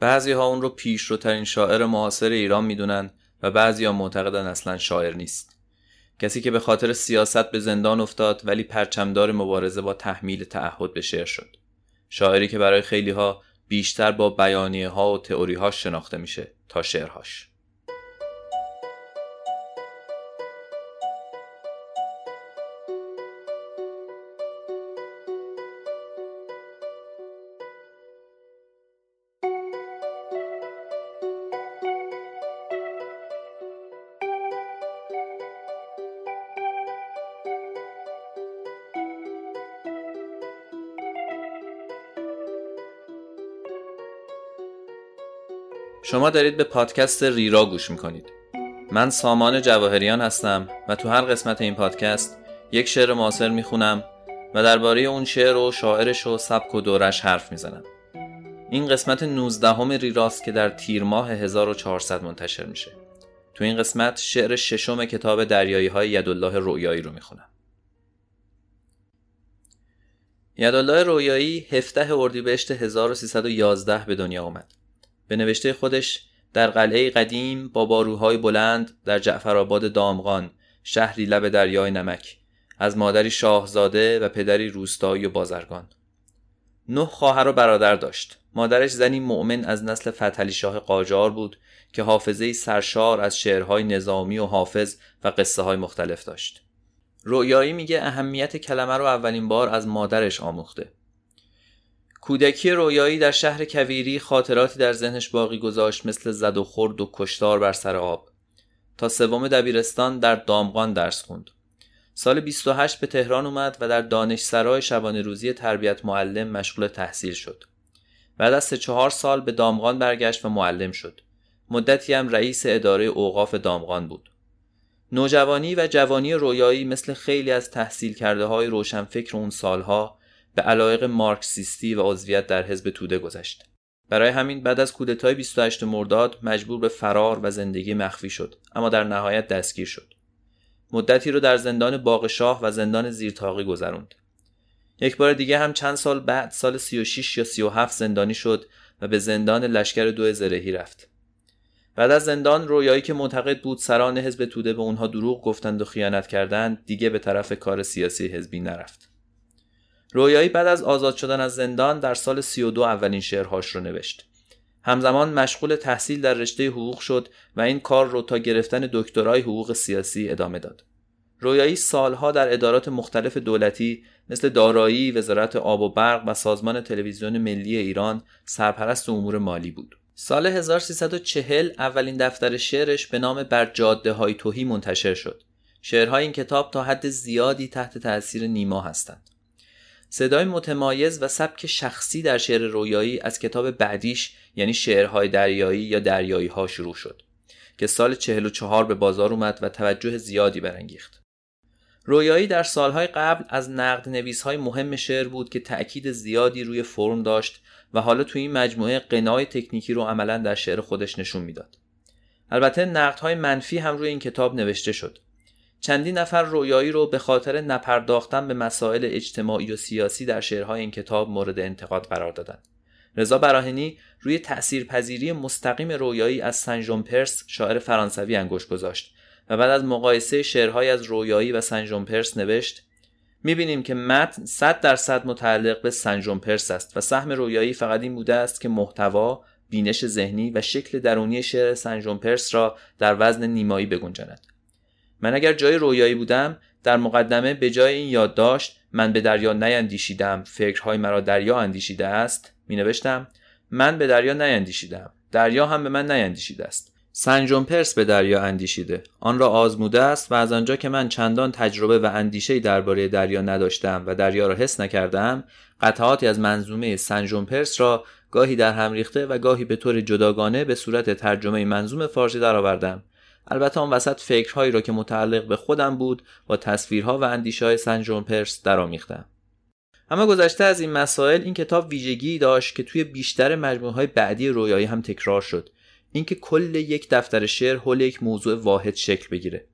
بعضی ها اون رو پیشروترین شاعر معاصر ایران می‌دونن و بعضی ها معتقدن اصلا شاعر نیست. کسی که به خاطر سیاست به زندان افتاد ولی پرچمدار مبارزه با تحمیل تعهد به شعر شد. شاعری که برای خیلی ها بیشتر با بیانیه ها و تئوری ها شناخته میشه تا شعرهاش. شما دارید به پادکست ریرا گوش می‌کنید. من سامان جواهریان هستم و تو هر قسمت این پادکست یک شعر معاصر می‌خونم و درباره اون شعر و شاعرش و سبک و دورش حرف می‌زنم. این قسمت 19 همه ریراست که در تیر ماه 1400 منتشر میشه. تو این قسمت شعر ششم کتاب دریایی های یدالله رویایی رو می‌خونم. یدالله رویایی 17 اردیبهشت 1311 به دنیا اومد. به نوشته خودش در قلعه قدیم با باروهای بلند در جعفرآباد دامغان شهری لب دریای نمک از مادری شاهزاده و پدری روستایی و بازرگان. نه خواهر و برادر داشت. مادرش زنی مؤمن از نسل فتحعلی شاه قاجار بود که حافظه سرشار از شعرهای نظامی و حافظ و قصه های مختلف داشت. رویایی میگه اهمیت کلمه رو اولین بار از مادرش آموخته. کودکی رویایی در شهر کویری خاطراتی در ذهنش باقی گذاشت مثل زد و خورد و کشتار بر سر آب. تا سوم دبیرستان در دامغان درس خوند. سال 28 به تهران اومد و در دانشسرای شبانه روزی تربیت معلم مشغول تحصیل شد. بعد از سه چهار سال به دامغان برگشت و معلم شد. مدتی هم رئیس اداره اوقاف دامغان بود. نوجوانی و جوانی رویایی مثل خیلی از تحصیل کرده های روشنفکر اون سالها به علایق مارکسیستی و عضویت در حزب توده گذشت. برای همین بعد از کودتای 28 مرداد مجبور به فرار و زندگی مخفی شد اما در نهایت دستگیر شد. مدتی رو در زندان باغ شاه و زندان زیرتاقی گذروند. یک بار دیگه هم چند سال بعد سال 36 یا 37 زندانی شد و به زندان لشکر دو زرهی رفت. بعد از زندان رویایی که معتقد بود سران حزب توده به اونها دروغ گفتند و خیانت کردند دیگه به طرف کار سیاسی حزبی نرفت. رویایی بعد از آزاد شدن از زندان در سال 32 اولین شعرهاش رو نوشت. همزمان مشغول تحصیل در رشته حقوق شد و این کار رو تا گرفتن دکترای حقوق سیاسی ادامه داد. رویایی سالها در ادارات مختلف دولتی مثل دارایی، وزارت آب و برق و سازمان تلویزیون ملی ایران سرپرست امور مالی بود. سال 1340 اولین دفتر شعرش به نام بر جاده های توهی منتشر شد. شعرهای این کتاب تا حد زیادی تحت تاثیر نیما هستند. صدای متمایز و سبک شخصی در شعر رویایی از کتاب بعدیش یعنی شعرهای دریایی یا دریایی ها شروع شد که سال 44 به بازار اومد و توجه زیادی برانگیخت. رویایی در سالهای قبل از نقد نویس های مهم شعر بود که تأکید زیادی روی فرم داشت و حالا توی این مجموعه قنای تکنیکی رو عملا در شعر خودش نشون می‌داد. البته نقدهای منفی هم روی این کتاب نوشته شد چندین نفر رویایی رو به خاطر نپرداختن به مسائل اجتماعی و سیاسی در شعرهای این کتاب مورد انتقاد قرار دادند. رضا براهنی روی تأثیرپذیری مستقیم رویایی از سن پرس شاعر فرانسوی انگشت گذاشت و بعد از مقایسه شعرهای از رویایی و سن پرس نوشت می‌بینیم که متن صد درصد متعلق به سن پرس است و سهم رویایی فقط این بوده است که محتوا بینش ذهنی و شکل درونی شعر سن پرس را در وزن نیمایی بگنجاند من اگر جای رویایی بودم در مقدمه به جای این یادداشت من به دریا نیندیشیدم. فکرهای مرا دریا اندیشیده است. می نوشتم من به دریا نیندیشیدم. دریا هم به من نیندیشیده است. سنجون پرس به دریا اندیشیده. آن را آزموده است و از آنجا که من چندان تجربه و اندیشه درباره دریا نداشتم و دریا را حس نکردم قطعاتی از منظومه سنجون پرس را گاهی در هم ریخته و گاهی به طور جداگانه به صورت ترجمه منظوم فارسی درآوردم. البته آن وسط فکرهایی را که متعلق به خودم بود با تصویرها و اندیشه های سن جون پرس درآمیختم. اما گذشته از این مسائل این کتاب ویژگی داشت که توی بیشتر مجموعه های بعدی رویایی هم تکرار شد. اینکه کل یک دفتر شعر حول یک موضوع واحد شکل بگیره.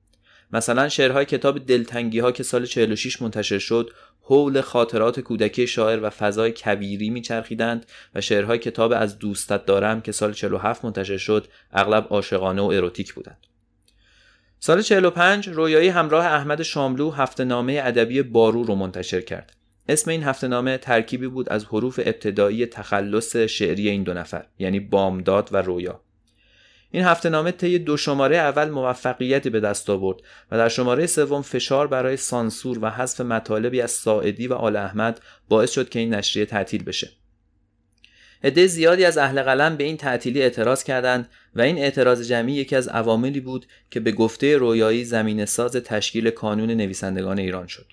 مثلا شعرهای کتاب دلتنگی ها که سال 46 منتشر شد حول خاطرات کودکی شاعر و فضای کبیری میچرخیدند و شعرهای کتاب از دوستت دارم که سال 47 منتشر شد اغلب عاشقانه و اروتیک بودند. سال 45 رویایی همراه احمد شاملو هفته نامه ادبی بارو رو منتشر کرد اسم این هفته نامه ترکیبی بود از حروف ابتدایی تخلص شعری این دو نفر یعنی بامداد و رویا این هفته نامه طی دو شماره اول موفقیتی به دست آورد و در شماره سوم فشار برای سانسور و حذف مطالبی از ساعدی و آل احمد باعث شد که این نشریه تعطیل بشه. عده زیادی از اهل قلم به این تعطیلی اعتراض کردند و این اعتراض جمعی یکی از عواملی بود که به گفته رویایی زمین ساز تشکیل کانون نویسندگان ایران شد.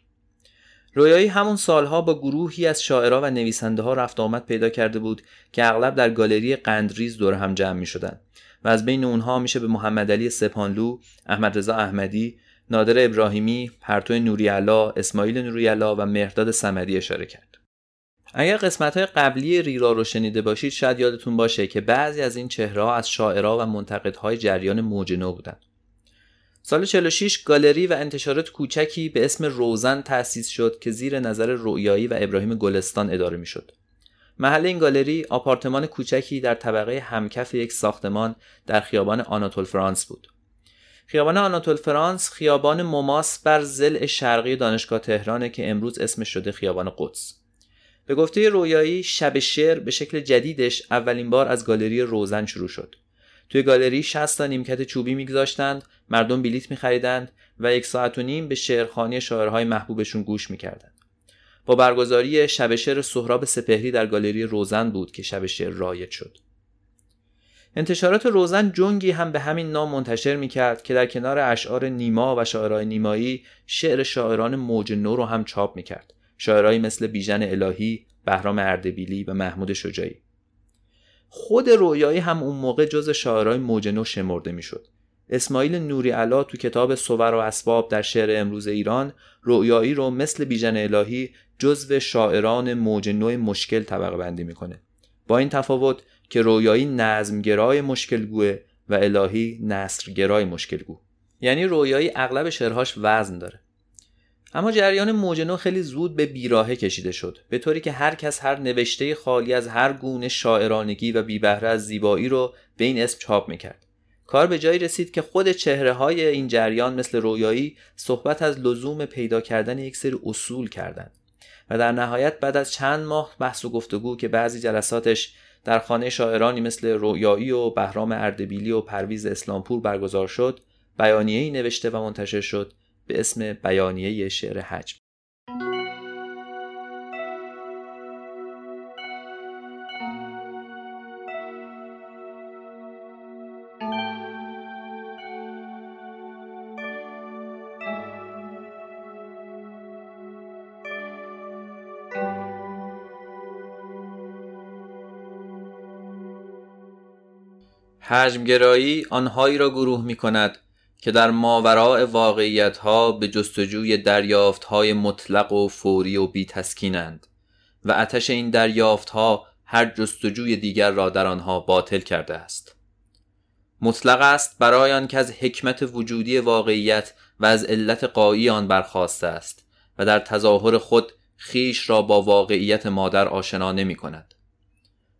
رویایی همون سالها با گروهی از شاعرها و نویسنده ها رفت آمد پیدا کرده بود که اغلب در گالری قندریز دور هم جمع می شدن و از بین اونها میشه به محمد علی سپانلو، احمد رضا احمدی، نادر ابراهیمی، پرتو نوری اسماعیل نوری و مهرداد سمدی اشاره کرد. اگر قسمت های قبلی ریرا رو شنیده باشید شاید یادتون باشه که بعضی از این چهره از شاعرها و منتقدهای جریان موج نو بودند. سال 46 گالری و انتشارات کوچکی به اسم روزن تأسیس شد که زیر نظر رویایی و ابراهیم گلستان اداره می‌شد. محل این گالری آپارتمان کوچکی در طبقه همکف یک ساختمان در خیابان آناتول فرانس بود. خیابان آناتول فرانس خیابان مماس بر زل شرقی دانشگاه تهرانه که امروز اسمش شده خیابان قدس. به گفته رویایی شب شعر به شکل جدیدش اولین بار از گالری روزن شروع شد. توی گالری 60 تا نیمکت چوبی میگذاشتند، مردم بلیت میخریدند و یک ساعت و نیم به شعرخانی شاعرهای محبوبشون گوش می‌کردند. با برگزاری شب شعر سهراب سپهری در گالری روزن بود که شب شعر رایج شد. انتشارات روزن جنگی هم به همین نام منتشر می کرد که در کنار اشعار نیما و شاعرای نیمایی شعر شاعران موج نو رو هم چاپ می کرد. شاعرایی مثل بیژن الهی، بهرام اردبیلی و محمود شجاعی. خود رویایی هم اون موقع جز شاعرای موج نو شمرده می شد. اسماعیل نوری علا تو کتاب سور و اسباب در شعر امروز ایران رویایی رو مثل بیژن الهی جزو شاعران موج نوع مشکل طبقه بندی می‌کنه با این تفاوت که رویایی نظمگرای مشکلگوه و الهی نصرگرای مشکلگو یعنی رویایی اغلب شعرهاش وزن داره اما جریان موج خیلی زود به بیراهه کشیده شد به طوری که هر کس هر نوشته خالی از هر گونه شاعرانگی و بیبهره از زیبایی رو به این اسم چاپ می‌کرد. کار به جایی رسید که خود چهره های این جریان مثل رویایی صحبت از لزوم پیدا کردن یک سری اصول کردند و در نهایت بعد از چند ماه بحث و گفتگو که بعضی جلساتش در خانه شاعرانی مثل رویایی و بهرام اردبیلی و پرویز اسلامپور برگزار شد بیانیه‌ای نوشته و منتشر شد به اسم بیانیه شعر حجم حجمگرایی آنهایی را گروه می کند که در ماوراء واقعیت ها به جستجوی دریافت های مطلق و فوری و بی تسکینند و اتش این دریافت ها هر جستجوی دیگر را در آنها باطل کرده است. مطلق است برای آن که از حکمت وجودی واقعیت و از علت قایی آن برخواسته است و در تظاهر خود خیش را با واقعیت مادر آشنا نمی کند.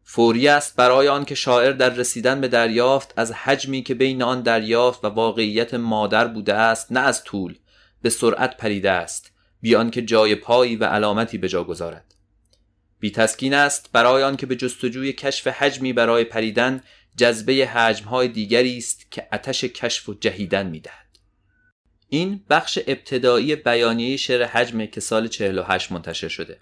فوری است برای آن که شاعر در رسیدن به دریافت از حجمی که بین آن دریافت و واقعیت مادر بوده است نه از طول به سرعت پریده است بیان که جای پایی و علامتی به جا گذارد. بی تسکین است برای آن که به جستجوی کشف حجمی برای پریدن جذبه حجمهای دیگری است که اتش کشف و جهیدن می‌دهد. این بخش ابتدایی بیانیه شعر حجم که سال 48 منتشر شده.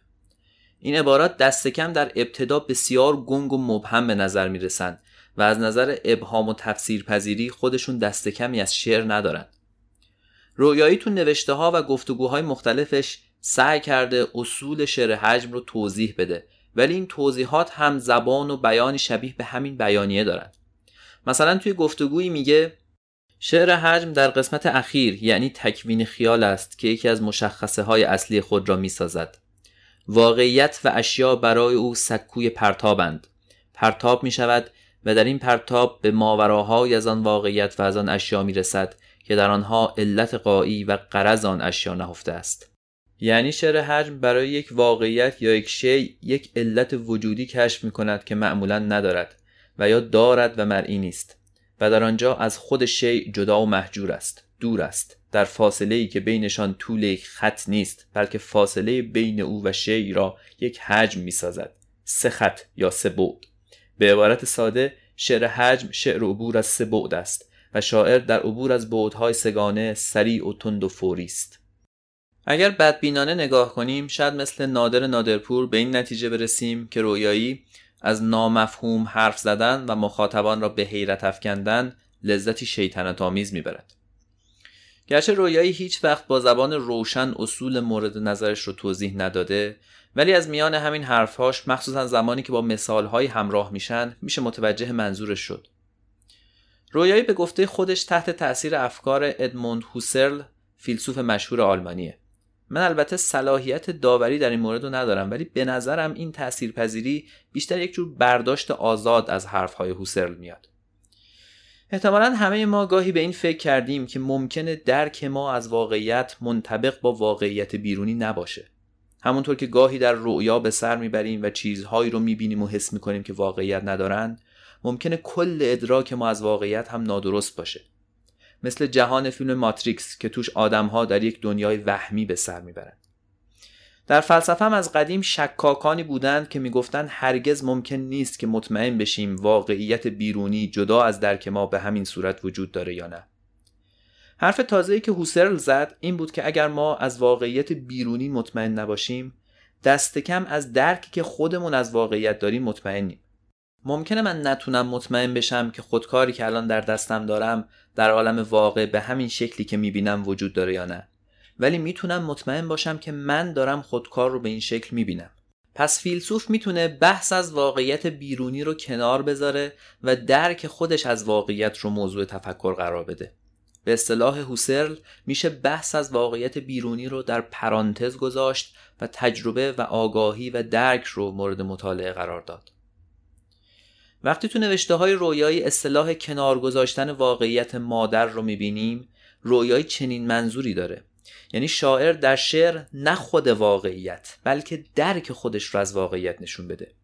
این عبارات دست کم در ابتدا بسیار گنگ و مبهم به نظر می رسند و از نظر ابهام و تفسیر پذیری خودشون دست کمی از شعر ندارند. رویایی تو نوشته ها و گفتگوهای مختلفش سعی کرده اصول شعر حجم رو توضیح بده ولی این توضیحات هم زبان و بیانی شبیه به همین بیانیه دارند. مثلا توی گفتگویی میگه شعر حجم در قسمت اخیر یعنی تکوین خیال است که یکی از مشخصه های اصلی خود را می‌سازد واقعیت و اشیا برای او سکوی پرتابند. پرتاب می شود و در این پرتاب به ماوراهای از آن واقعیت و از آن اشیا می رسد که در آنها علت قایی و قرض آن اشیا نهفته است. یعنی شعر حجم برای یک واقعیت یا یک شی یک علت وجودی کشف می کند که معمولا ندارد و یا دارد و مرئی نیست و در آنجا از خود شی جدا و محجور است. دور است. در فاصله ای که بینشان طول یک خط نیست بلکه فاصله بین او و شی را یک حجم می سازد سه خط یا سه بعد. به عبارت ساده شعر حجم شعر عبور از سه بعد است و شاعر در عبور از بعدهای سگانه سریع و تند و فوری است. اگر بدبینانه نگاه کنیم شاید مثل نادر نادرپور به این نتیجه برسیم که رویایی از نامفهوم حرف زدن و مخاطبان را به حیرت افکندن لذتی شیطنت آمیز می‌برد. گرچه رویایی هیچ وقت با زبان روشن اصول مورد نظرش رو توضیح نداده ولی از میان همین حرفهاش مخصوصا زمانی که با مثالهایی همراه میشن میشه متوجه منظورش شد. رویایی به گفته خودش تحت تأثیر افکار ادموند هوسرل فیلسوف مشهور آلمانیه. من البته صلاحیت داوری در این مورد رو ندارم ولی به نظرم این تاثیرپذیری بیشتر یک جور برداشت آزاد از حرفهای هوسرل میاد. احتمالا همه ما گاهی به این فکر کردیم که ممکنه درک ما از واقعیت منطبق با واقعیت بیرونی نباشه. همونطور که گاهی در رؤیا به سر می‌بریم و چیزهایی رو می‌بینیم و حس می‌کنیم که واقعیت ندارن ممکنه کل ادراک ما از واقعیت هم نادرست باشه. مثل جهان فیلم ماتریکس که توش آدمها در یک دنیای وهمی به سر می‌برند در فلسفه هم از قدیم شکاکانی بودند که می‌گفتند هرگز ممکن نیست که مطمئن بشیم واقعیت بیرونی جدا از درک ما به همین صورت وجود داره یا نه. حرف تازه‌ای که هوسرل زد این بود که اگر ما از واقعیت بیرونی مطمئن نباشیم دست کم از درکی که خودمون از واقعیت داریم مطمئنیم. ممکنه من نتونم مطمئن بشم که خودکاری که الان در دستم دارم در عالم واقع به همین شکلی که می‌بینم وجود داره یا نه. ولی می‌تونم مطمئن باشم که من دارم خودکار رو به این شکل می‌بینم. پس فیلسوف می‌تونه بحث از واقعیت بیرونی رو کنار بذاره و درک خودش از واقعیت رو موضوع تفکر قرار بده. به اصطلاح هوسرل میشه بحث از واقعیت بیرونی رو در پرانتز گذاشت و تجربه و آگاهی و درک رو مورد مطالعه قرار داد. وقتی تو نوشته های رویایی اصطلاح کنار گذاشتن واقعیت مادر رو می‌بینیم رویایی چنین منظوری داره. یعنی شاعر در شعر نه خود واقعیت بلکه درک خودش رو از واقعیت نشون بده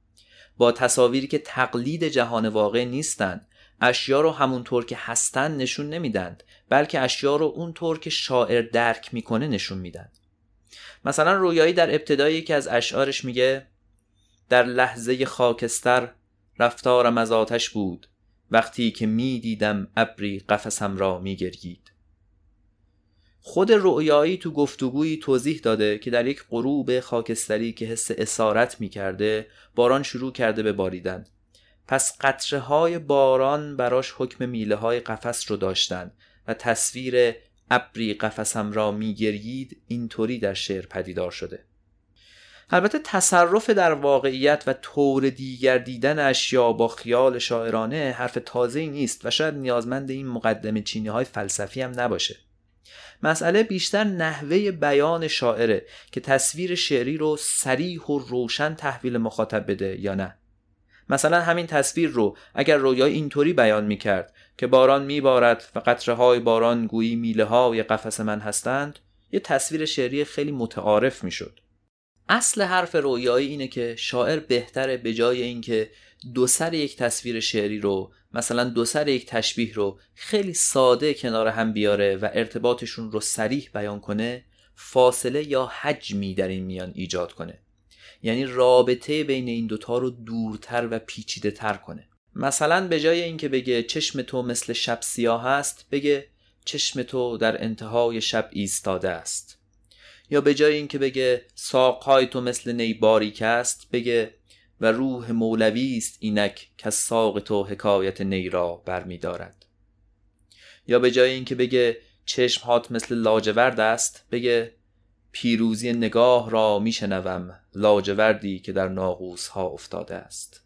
با تصاویری که تقلید جهان واقع نیستند اشیا رو همونطور که هستن نشون نمیدند بلکه اشیا رو اونطور که شاعر درک می‌کنه نشون میدن مثلا رویایی در ابتدای یکی از اشعارش میگه در لحظه خاکستر رفتارم از آتش بود وقتی که می دیدم ابری قفسم را می گرگید. خود رؤیایی تو گفتگویی توضیح داده که در یک غروب خاکستری که حس اسارت می کرده باران شروع کرده به باریدن. پس قطره های باران براش حکم میله های قفس رو داشتن و تصویر ابری قفسم را میگرید اینطوری در شعر پدیدار شده. البته تصرف در واقعیت و طور دیگر دیدن اشیا با خیال شاعرانه حرف تازه نیست و شاید نیازمند این مقدم چینی های فلسفی هم نباشه. مسئله بیشتر نحوه بیان شاعره که تصویر شعری رو سریح و روشن تحویل مخاطب بده یا نه مثلا همین تصویر رو اگر رویای اینطوری بیان می کرد که باران میبارد و قطره های باران گویی میله های قفس من هستند یه تصویر شعری خیلی متعارف می‌شد. اصل حرف رویایی اینه که شاعر بهتره به جای اینکه دو سر یک تصویر شعری رو مثلا دو سر یک تشبیه رو خیلی ساده کنار هم بیاره و ارتباطشون رو سریح بیان کنه فاصله یا حجمی در این میان ایجاد کنه. یعنی رابطه بین این دوتا رو دورتر و پیچیده تر کنه. مثلا به جای اینکه بگه چشم تو مثل شب سیاه است بگه چشم تو در انتهای شب ایستاده است. یا به جای اینکه بگه ساقهای تو مثل نی باریک است بگه و روح مولوی است اینک که ساق تو حکایت نی را برمیدارد. یا به جای اینکه بگه چشم هات مثل لاجورد است بگه پیروزی نگاه را میشنوم لاجوردی که در ناقوس ها افتاده است.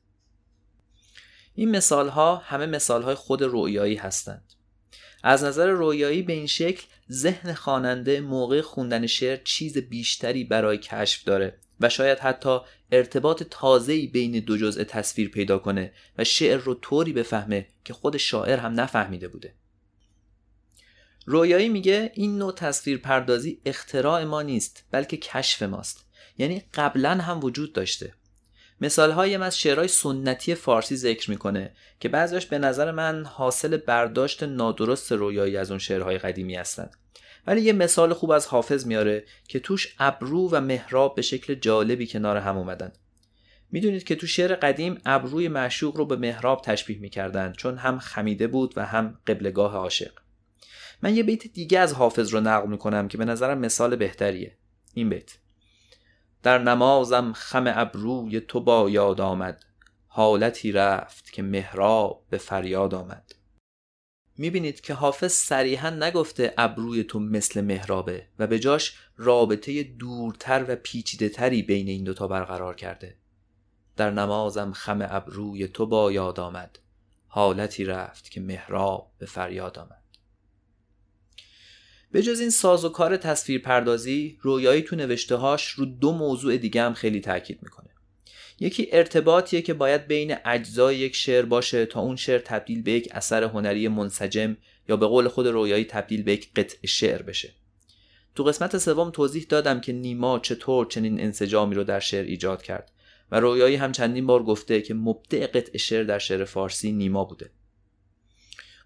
این مثال ها همه مثال های خود رویایی هستند. از نظر رویایی به این شکل ذهن خواننده موقع خوندن شعر چیز بیشتری برای کشف داره و شاید حتی ارتباط تازه‌ای بین دو جزء تصویر پیدا کنه و شعر رو طوری بفهمه که خود شاعر هم نفهمیده بوده. رویایی میگه این نوع تصویر پردازی اختراع ما نیست بلکه کشف ماست. یعنی قبلا هم وجود داشته. مثال هایم از شعرهای سنتی فارسی ذکر می‌کنه که بعضیش به نظر من حاصل برداشت نادرست رویایی از اون شعرهای قدیمی هستند ولی یه مثال خوب از حافظ میاره که توش ابرو و محراب به شکل جالبی کنار هم اومدن. می‌دونید که تو شعر قدیم ابروی معشوق رو به محراب تشبیه می‌کردند چون هم خمیده بود و هم قبلگاه عاشق. من یه بیت دیگه از حافظ رو نقل می‌کنم که به نظرم مثال بهتریه. این بیت. در نمازم خم ابروی تو با یاد آمد. حالتی رفت که محراب به فریاد آمد. می‌بینید که حافظ صریحا نگفته ابروی تو مثل محرابه و به جاش رابطه دورتر و پیچیده تری بین این دوتا برقرار کرده. در نمازم خم ابروی تو با یاد آمد. حالتی رفت که محراب به فریاد آمد. به جز این ساز و کار تصویر پردازی رویایی تو نوشته هاش رو دو موضوع دیگه هم خیلی تاکید می‌کنه. یکی ارتباطیه که باید بین اجزای یک شعر باشه تا اون شعر تبدیل به یک اثر هنری منسجم یا به قول خود رویایی تبدیل به یک قطع شعر بشه. تو قسمت سوم توضیح دادم که نیما چطور چنین انسجامی رو در شعر ایجاد کرد و رویایی هم چندین بار گفته که مبدع قطع شعر در شعر فارسی نیما بوده.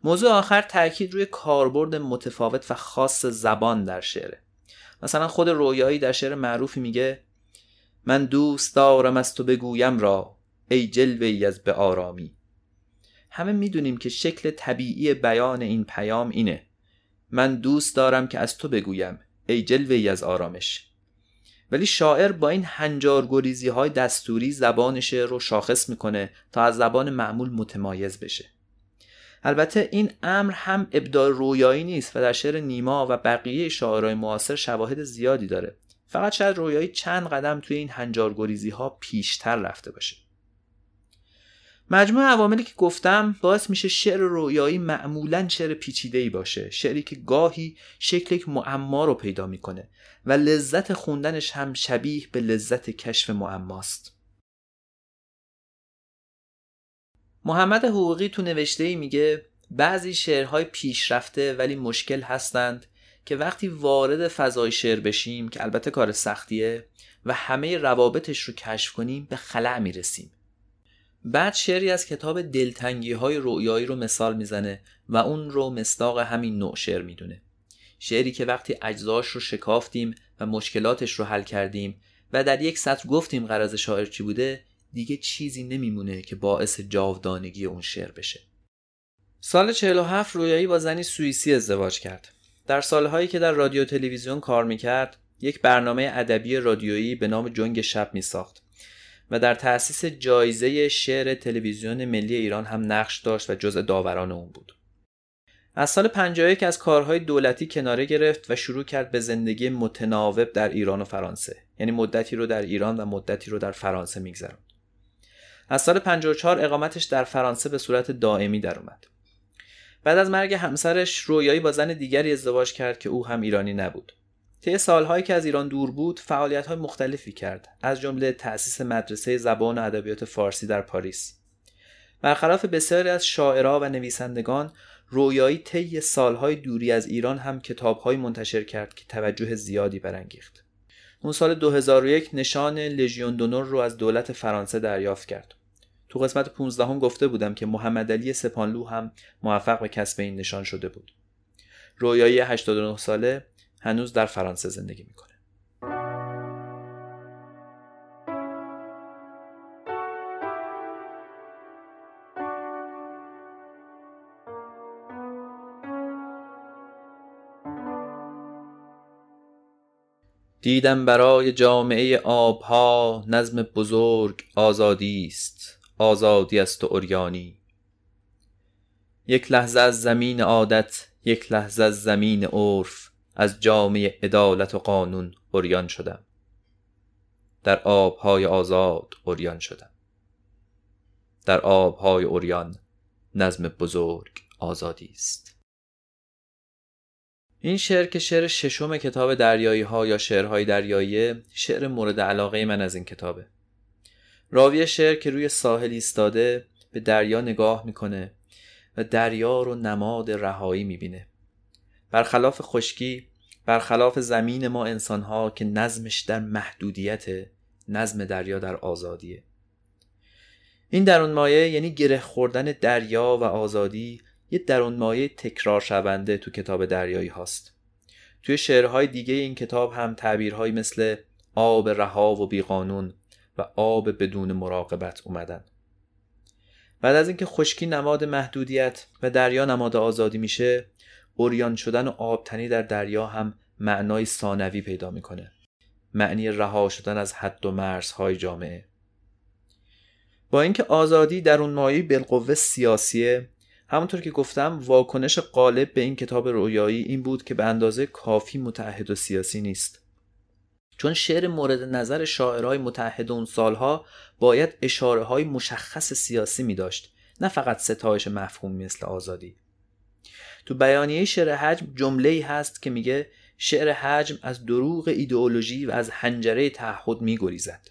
موضوع آخر تاکید روی کاربرد متفاوت و خاص زبان در شعره. مثلا خود رویایی در شعر معروفی میگه من دوست دارم از تو بگویم را ای جلوه از به آرامی. همه می‌دونیم که شکل طبیعی بیان این پیام اینه. من دوست دارم که از تو بگویم ای جلوه از آرامش. ولی شاعر با این هنجارگریزی های دستوری زبان شعر رو شاخص می‌کنه تا از زبان معمول متمایز بشه. البته این امر هم ابداع رویایی نیست و در شعر نیما و بقیه شاعرای معاصر شواهد زیادی داره. فقط شاید رویایی چند قدم توی این هنجارگریزی ها پیشتر رفته باشه. مجموع عواملی که گفتم باعث میشه شعر رویایی معمولا شعر پیچیده باشه شعری که گاهی شکل یک معما رو پیدا می‌کنه و لذت خوندنش هم شبیه به لذت کشف معماست. محمد حقوقی تو نوشته ای میگه بعضی شعرهای پیشرفته ولی مشکل هستند که وقتی وارد فضای شعر بشیم که البته کار سختیه و همه روابطش رو کشف کنیم به خلع می‌رسیم. بعد شعری از کتاب دلتنگی های رویایی رو مثال می‌زنه و اون رو مستاق همین نوع شعر می‌دونه. شعری که وقتی اجزاش رو شکافتیم و مشکلاتش رو حل کردیم و در یک سطر گفتیم قرض شاعر چی بوده دیگه چیزی نمیمونه که باعث جاودانگی اون شعر بشه. سال 47 رویایی با زنی سوئیسی ازدواج کرد. در سالهایی که در رادیو تلویزیون کار می‌کرد یک برنامه ادبی رادیویی به نام جنگ شب میساخت و در تأسیس جایزه شعر تلویزیون ملی ایران هم نقش داشت و جزء داوران اون بود. از سال 51 از کارهای دولتی کناره گرفت و شروع کرد به زندگی متناوب در ایران و فرانسه یعنی مدتی رو در ایران و مدتی رو در فرانسه میگذرد از سال 54 اقامتش در فرانسه به صورت دائمی در بعد از مرگ همسرش رویایی با زن دیگری ازدواج کرد که او هم ایرانی نبود. طی سالهایی که از ایران دور بود فعالیت‌های مختلفی کرد. از جمله تأسیس مدرسه زبان و ادبیات فارسی در پاریس. برخلاف بسیاری از شاعرها و نویسندگان رویایی طی سالهای دوری از ایران هم کتابهایی منتشر کرد که توجه زیادی برانگیخت. اون سال 2001 نشان لژیون دونور رو از دولت فرانسه دریافت کرد. تو قسمت 15 هم گفته بودم که محمد علی سپانلو هم موفق به کسب این نشان شده بود. رویایی 89 ساله هنوز در فرانسه زندگی می‌کنه. دیدم برای جامعه آبها نظم بزرگ آزادی است. آزادی است و اوریانی یک لحظه از زمین عادت یک لحظه از زمین عرف از جامعه عدالت و قانون اوریان شدم. در آبهای آزاد اوریان شدم. در آبهای اوریان نظم بزرگ آزادی است. این شعر که شعر ششم کتاب دریایی ها یا شعرهای دریایی شعر مورد علاقه من از این کتابه. راوی شعر که روی ساحل ایستاده به دریا نگاه می‌کنه و دریا رو نماد رهایی می‌بینه. برخلاف خشکی برخلاف زمین ما انسانها که نظمش در محدودیت نظم دریا در آزادیه. این درون مایه یعنی گره خوردن دریا و آزادی یه درون مایه تکرار شونده تو کتاب دریایی هاست. توی شعرهای دیگه این کتاب هم تعبیرهایی مثل آب رها و بیقانون و آب بدون مراقبت اومدن. بعد از اینکه خشکی نماد محدودیت و دریا نماد آزادی میشه اوریان شدن و آبتنی در دریا هم معنای ثانوی پیدا می‌کنه. معنی رها شدن از حد و مرزهای جامعه. با اینکه آزادی در اون مایه بالقوه سیاسیه همونطور که گفتم واکنش غالب به این کتاب رویایی این بود که به اندازه کافی متحد و سیاسی نیست. چون شعر مورد نظر شاعرهای متحد اون سالها باید اشاره های مشخص سیاسی می داشت نه فقط ستایش مفهوم مثل آزادی. تو بیانیه شعر حجم جمله ای هست که میگه شعر حجم از دروغ ایدئولوژی و از حنجره تعهد میگریزد.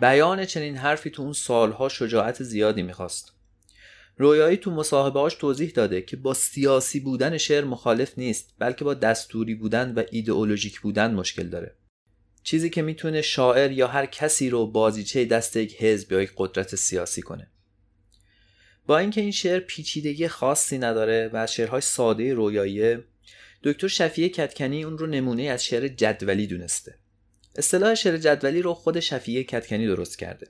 بیان چنین حرفی تو اون سالها شجاعت زیادی می‌خواست. رویایی تو مصاحبهاش توضیح داده که با سیاسی بودن شعر مخالف نیست بلکه با دستوری بودن و ایدئولوژیک بودن مشکل داره. چیزی که می‌تونه شاعر یا هر کسی رو بازیچه دست یک حزب یا یک قدرت سیاسی کنه. با اینکه این شعر پیچیدگی خاصی نداره و از شعرهای ساده رویاییه دکتر شفیه کتکنی اون رو نمونه از شعر جدولی دونسته. اصطلاح شعر جدولی رو خود شفیه کتکنی درست کرده.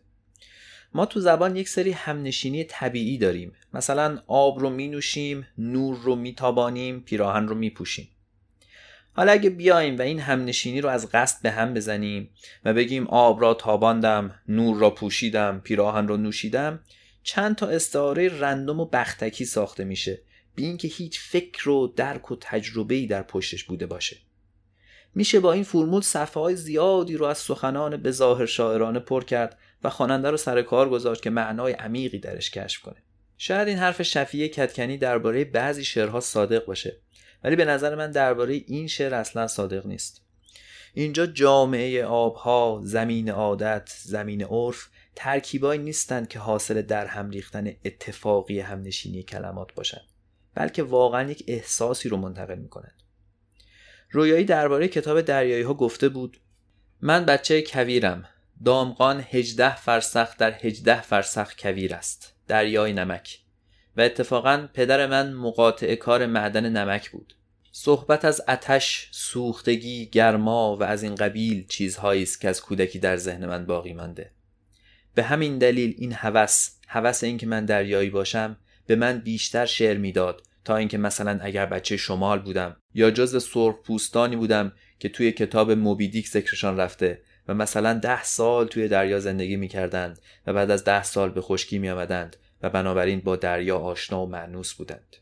ما تو زبان یک سری همنشینی طبیعی داریم. مثلا آب رو می نوشیم نور رو می تابانیم پیراهن رو می پوشیم حالا اگه بیایم و این همنشینی رو از قصد به هم بزنیم و بگیم آب را تاباندم نور را پوشیدم پیراهن را نوشیدم چند تا استعاره رندوم و بختکی ساخته میشه بی اینکه هیچ فکر و درک و تجربه‌ای در پشتش بوده باشه. میشه با این فرمول صفحه های زیادی رو از سخنان به ظاهر شاعرانه پر کرد و خواننده رو سر کار گذاشت که معنای عمیقی درش کشف کنه. شاید این حرف شفیه کتکنی درباره بعضی شعرها صادق باشه. ولی به نظر من درباره این شعر اصلا صادق نیست. اینجا جامعه آبها زمین عادت زمین عرف ترکیبایی نیستند که حاصل در هم ریختن اتفاقی همنشینی کلمات باشند بلکه واقعا یک احساسی رو منتقل می‌کنند رویایی درباره کتاب دریایی ها گفته بود من بچه کویرم دامغان هجده فرسخ در هجده فرسخ کویر است دریای نمک. و اتفاقا پدر من مقاطع کار معدن نمک بود صحبت از اتش، سوختگی، گرما و از این قبیل چیزهایی است که از کودکی در ذهن من باقی مانده. به همین دلیل این هوس، هوس اینکه من دریایی باشم به من بیشتر شعر می‌داد تا اینکه مثلا اگر بچه شمال بودم یا جز سرخ پوستانی بودم که توی کتاب موبیدیک ذکرشان رفته و مثلا ده سال توی دریا زندگی می‌کردند و بعد از ده سال به خشکی می آمدند و بنابراین با دریا آشنا و معنوس بودند.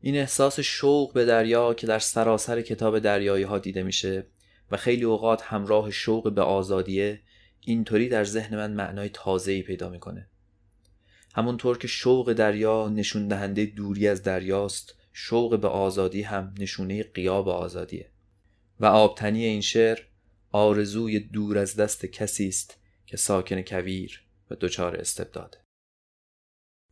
این احساس شوق به دریا که در سراسر کتاب دریایی ها دیده میشه و خیلی اوقات همراه شوق به آزادیه اینطوری در ذهن من معنای تازه‌ای پیدا می‌کنه. همونطور که شوق دریا نشون دهنده دوری از دریاست شوق به آزادی هم نشونه قیاب آزادیه. و آبتنی این شعر آرزوی دور از دست کسی است که ساکن کویر و دچار استبداده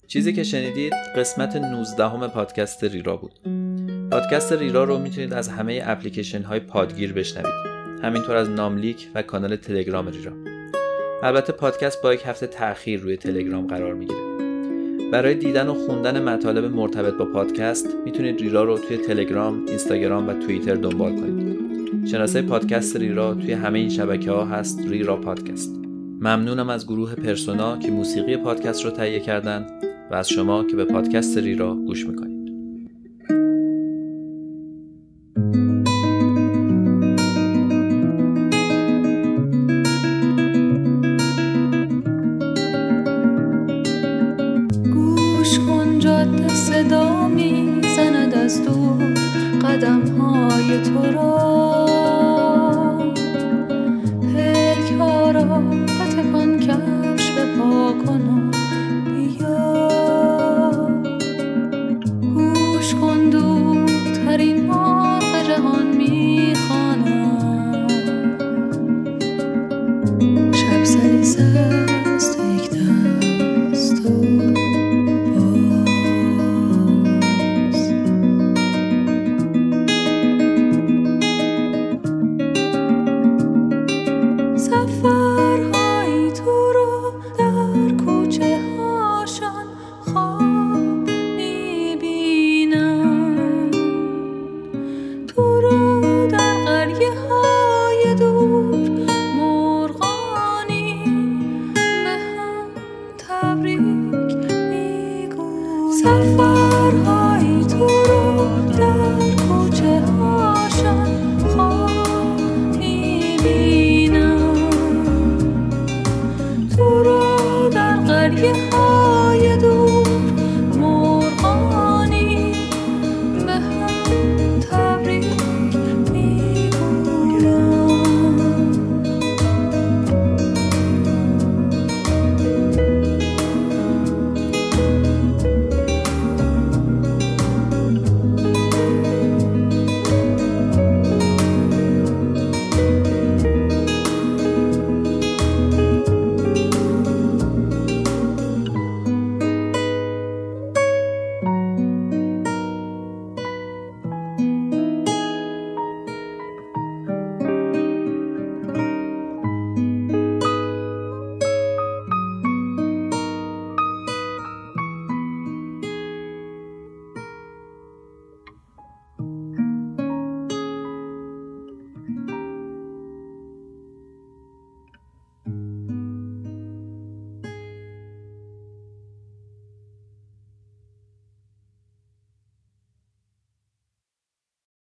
چیزی که شنیدید قسمت 19 همه پادکست ریرا بود. پادکست ریرا رو می‌تونید از همه اپلیکیشن های پادگیر بشنوید. همینطور از ناملیک و کانال تلگرام ریرا. البته پادکست با یک هفته تاخیر روی تلگرام قرار می‌گیره. برای دیدن و خوندن مطالب مرتبط با پادکست می‌تونید ریرا رو توی تلگرام، اینستاگرام و توییتر دنبال کنید. شناسه پادکست ریرا توی همه این شبکه ها هست ریرا پادکست. ممنونم از گروه پرسونا که موسیقی پادکست رو تهیه کردن. و از شما که به پادکست ریرا گوش می‌کنید.